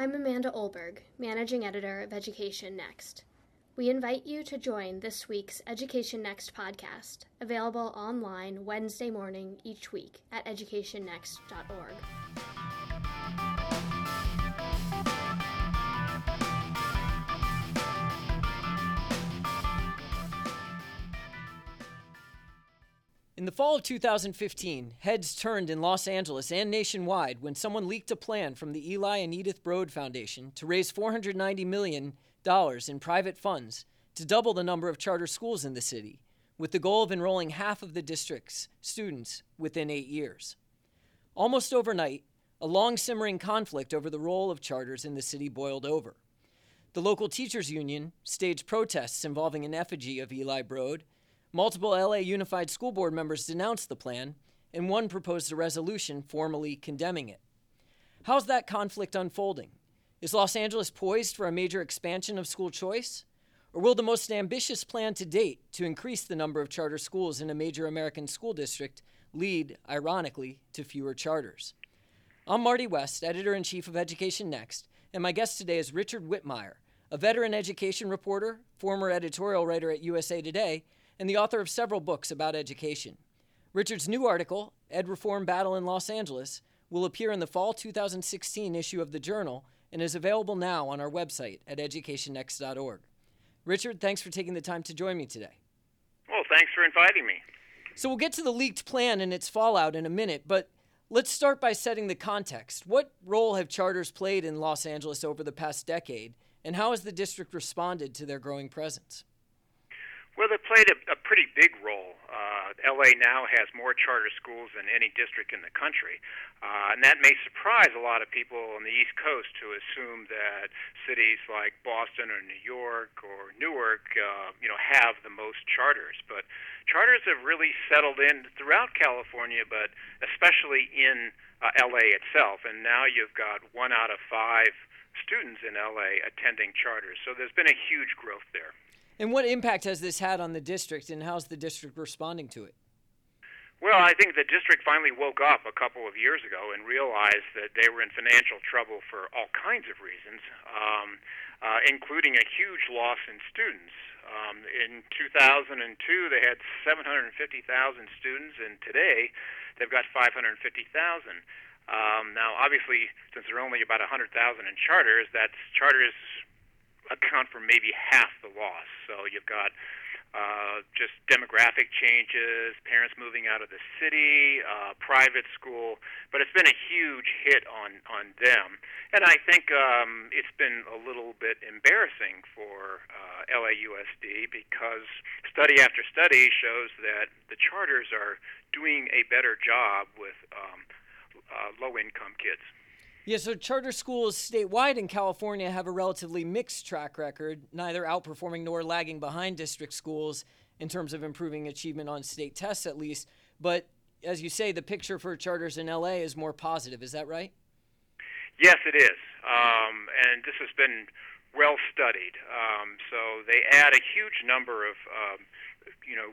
I'm Amanda Olberg, Managing Editor of Education Next. We invite you to join this week's Education Next podcast, available online Wednesday morning each week at educationnext.org. In the fall of 2015, heads turned in Los Angeles and nationwide when someone leaked a plan from the Eli and Edith Broad Foundation to raise $490 million in private funds to double the number of charter schools in the city, with the goal of enrolling half of the district's students within eight years. Almost overnight, a long simmering conflict over the role of charters in the city boiled over. The local teachers union staged protests involving an effigy of Eli Broad Multiple LA Unified School Board members denounced the plan, and one proposed a resolution formally condemning it. How's that conflict unfolding? Is Los Angeles poised for a major expansion of school choice? Or will the most ambitious plan to date to increase the number of charter schools in a major American school district lead, ironically, to fewer charters? I'm Marty West, editor in chief of Education Next, and my guest today is Richard Whitmire, a veteran education reporter, former editorial writer at USA Today, and the author of several books about education. Richard's new article, Ed Reform Battle in Los Angeles, will appear in the fall 2016 issue of the Journal and is available now on our website at educationnext.org. Richard, thanks for taking the time to join me today. Well, thanks for inviting me. So, we'll get to the leaked plan and its fallout in a minute, but let's start by setting the context. What role have charters played in Los Angeles over the past decade, and how has the district responded to their growing presence? Well, they played a, a pretty big role. Uh, LA now has more charter schools than any district in the country, uh, and that may surprise a lot of people on the East Coast to assume that cities like Boston or New York or Newark, uh, you know, have the most charters. But charters have really settled in throughout California, but especially in uh, LA itself. And now you've got one out of five students in LA attending charters. So there's been a huge growth there. And what impact has this had on the district, and how's the district responding to it? Well, I think the district finally woke up a couple of years ago and realized that they were in financial trouble for all kinds of reasons, um, uh, including a huge loss in students. Um, in 2002, they had 750,000 students, and today they've got 550,000. Um, now, obviously, since there are only about 100,000 in charters, that's charters account for maybe half the loss. So you've got uh, just demographic changes, parents moving out of the city, uh, private school, but it's been a huge hit on on them. And I think um, it's been a little bit embarrassing for uh, LAUSD because study after study shows that the charters are doing a better job with um, uh, low income kids. Yeah, so charter schools statewide in California have a relatively mixed track record, neither outperforming nor lagging behind district schools in terms of improving achievement on state tests, at least. But as you say, the picture for charters in LA is more positive. Is that right? Yes, it is. Um, and this has been well studied. Um, so they add a huge number of, um, you know,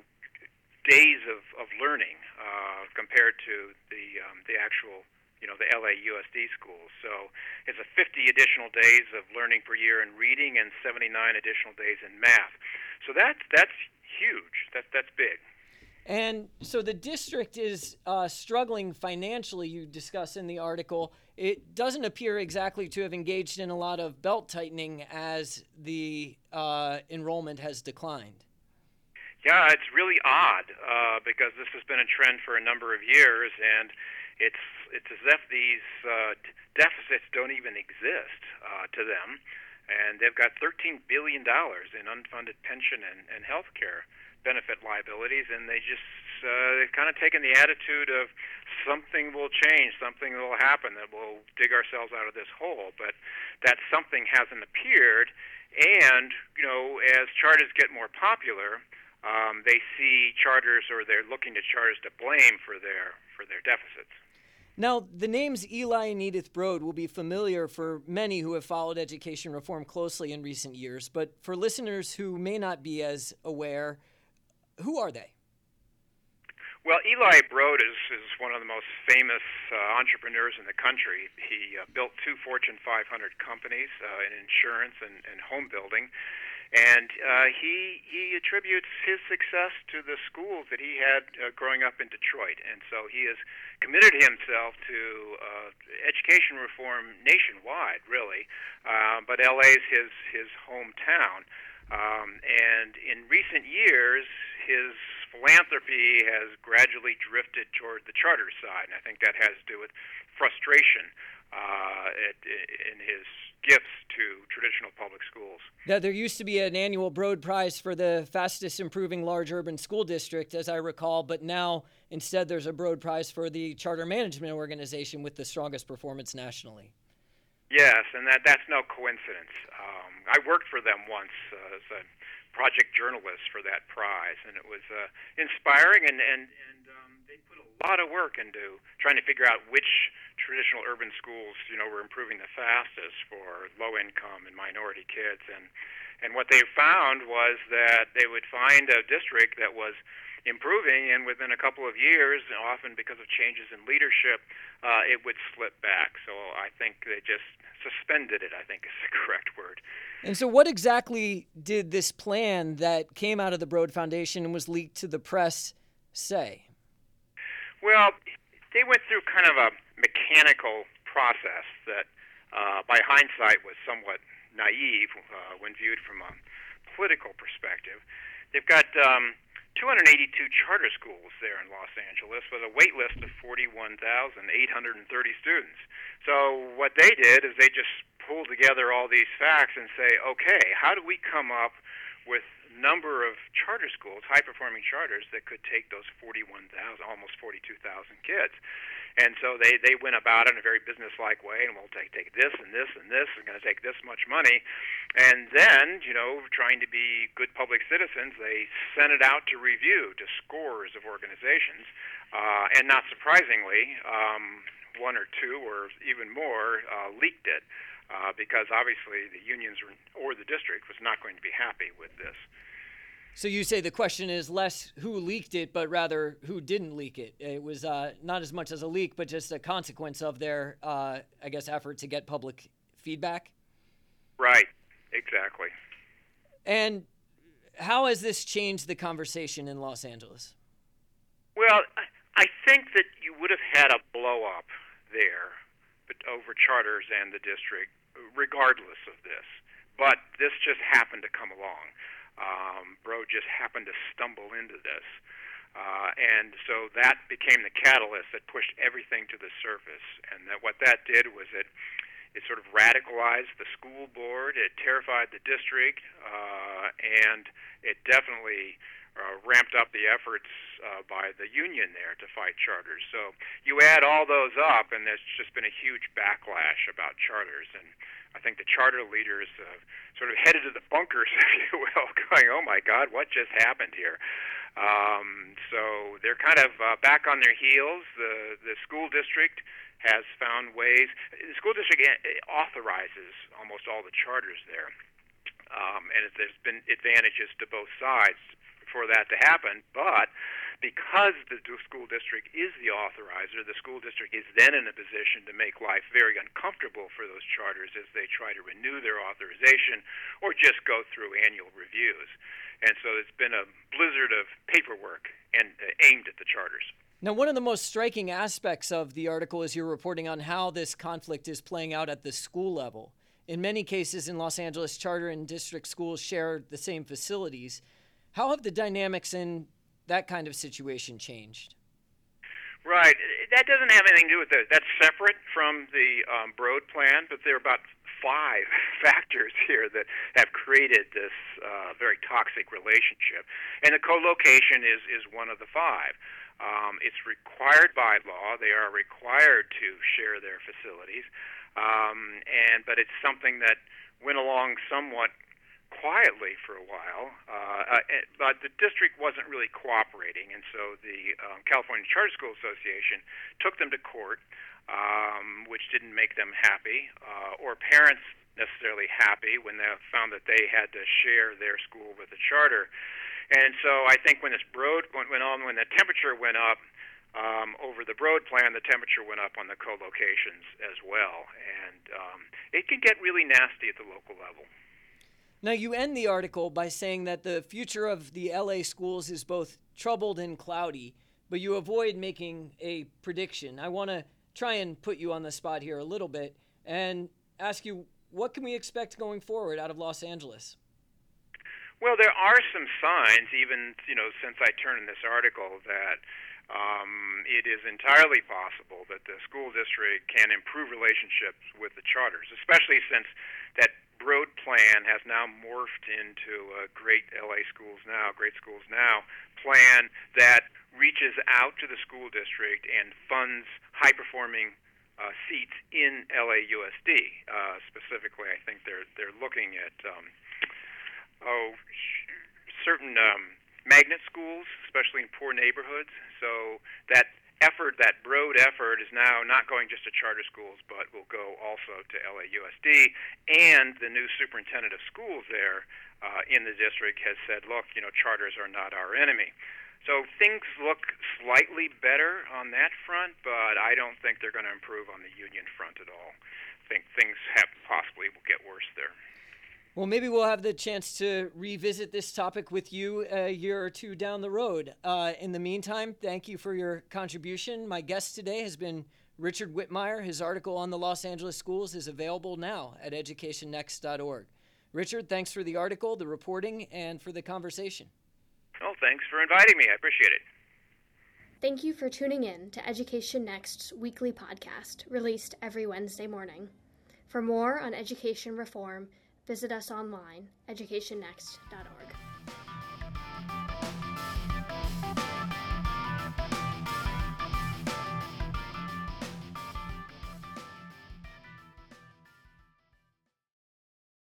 days of, of learning uh, compared to the um, the actual you know the LA USD schools. So it's a 50 additional days of learning per year in reading and 79 additional days in math. So that's that's huge. That that's big. And so the district is uh, struggling financially. You discuss in the article. It doesn't appear exactly to have engaged in a lot of belt tightening as the uh, enrollment has declined. Yeah, it's really odd uh, because this has been a trend for a number of years, and it's it's as if these uh, deficits don't even exist uh, to them, and they've got 13 billion dollars in unfunded pension and, and health benefit liabilities, and they just uh, they've kind of taken the attitude of something will change, something will happen that will dig ourselves out of this hole, but that something hasn't appeared, and you know as charters get more popular. Um, they see charters, or they're looking to charters to blame for their for their deficits. Now, the names Eli and Edith Broad will be familiar for many who have followed education reform closely in recent years, but for listeners who may not be as aware, who are they? Well, Eli Broad is, is one of the most famous uh, entrepreneurs in the country. He uh, built two Fortune 500 companies uh, in insurance and, and home building. And uh, he he attributes his success to the schools that he had uh, growing up in Detroit, and so he has committed himself to uh, education reform nationwide, really. Uh, but LA is his his hometown, um, and in recent years, his philanthropy has gradually drifted toward the charter side, and I think that has to do with frustration uh, at, in his gifts to traditional public schools. Now, there used to be an annual Broad Prize for the fastest improving large urban school district, as I recall, but now instead there's a Broad Prize for the charter management organization with the strongest performance nationally. Yes, and that that's no coincidence. Um, I worked for them once uh, as a project journalist for that prize, and it was uh, inspiring. And and and um, they put a lot of work into trying to figure out which traditional urban schools, you know, were improving the fastest for low income and minority kids. And and what they found was that they would find a district that was improving, and within a couple of years, often because of changes in leadership, uh, it would slip back. So I think they just suspended it. I think is the correct word. And so, what exactly did this plan that came out of the Broad Foundation and was leaked to the press say? Well, they went through kind of a mechanical process that, uh, by hindsight, was somewhat naive uh, when viewed from a political perspective. They've got um, 282 charter schools there in Los Angeles with a wait list of 41,830 students. So what they did is they just pulled together all these facts and say, okay, how do we come up with number of charter schools, high performing charters that could take those 41,000, almost 42,000 kids. And so they, they went about it in a very businesslike way, and we'll take, take this and this and this, and going to take this much money. And then, you know, trying to be good public citizens, they sent it out to review to scores of organizations. Uh, and not surprisingly, um, one or two or even more uh, leaked it. Uh, because obviously the unions or the district was not going to be happy with this. So you say the question is less who leaked it, but rather who didn't leak it. It was uh, not as much as a leak, but just a consequence of their, uh, I guess, effort to get public feedback. Right. Exactly. And how has this changed the conversation in Los Angeles? Well, I think that you would have had a blow up there over charters and the district, regardless of this. But this just happened to come along. Um, Broad just happened to stumble into this. Uh, and so that became the catalyst that pushed everything to the surface. And that what that did was it it sort of radicalized the school board. It terrified the district, uh, and it definitely uh, ramped up the efforts uh, by the union there to fight charters. So you add all those up, and there's just been a huge backlash about charters. And I think the charter leaders uh, sort of headed to the bunkers, if you will, going, "Oh my God, what just happened here?" Um, so they're kind of uh, back on their heels. The the school district has found ways. The school district authorizes almost all the charters there, um, and there's been advantages to both sides for that to happen. But because the school district is the authorizer, the school district is then in a position to make life very uncomfortable for those charters as they try to renew their authorization or just go through annual reviews. And so it's been a blizzard of paperwork and uh, aimed at the charters. Now, one of the most striking aspects of the article is your reporting on how this conflict is playing out at the school level. In many cases in Los Angeles, charter and district schools share the same facilities. How have the dynamics in that kind of situation changed? Right. That doesn't have anything to do with it. That's separate from the um, Broad plan, but there are about five factors here that have created this uh, very toxic relationship. And the co-location is, is one of the five. Um, it's required by law. They are required to share their facilities. Um, and but it's something that went along somewhat quietly for a while, uh, uh, but the district wasn't really cooperating, and so the um, California Charter School Association took them to court, um, which didn't make them happy, uh, or parents necessarily happy when they found that they had to share their school with the charter. And so I think when this broad went, on, when the temperature went up um, over the Broad plan, the temperature went up on the co-locations as well, and um, it can get really nasty at the local level. Now, you end the article by saying that the future of the LA schools is both troubled and cloudy, but you avoid making a prediction. I want to try and put you on the spot here a little bit and ask you what can we expect going forward out of Los Angeles? Well, there are some signs, even you know, since I turned in this article, that um, it is entirely possible that the school district can improve relationships with the charters, especially since that Broad plan has now morphed into a great LA Schools Now, Great Schools Now plan that reaches out to the school district and funds high performing uh, seats in LAUSD. Uh, specifically, I think they're they're looking at um, oh certain um, magnet schools, especially in poor neighborhoods. So that that Broad effort, is now not going just to charter schools, but will go also to LAUSD. And the new superintendent of schools there uh, in the district has said, look, you know, charters are not our enemy. So things look slightly better on that front, but I don't think they're going to improve on the union front at all. I think things have possibly will get worse there. Well, maybe we'll have the chance to revisit this topic with you a year or two down the road. Uh, in the meantime, thank you for your contribution. My guest today has been Richard Whitmire. His article on the Los Angeles schools is available now at educationnext.org. Richard, thanks for the article, the reporting, and for the conversation. Oh, thanks for inviting me. I appreciate it. Thank you for tuning in to Education Next's weekly podcast, released every Wednesday morning. For more on education reform, visit us online, educationnext.org.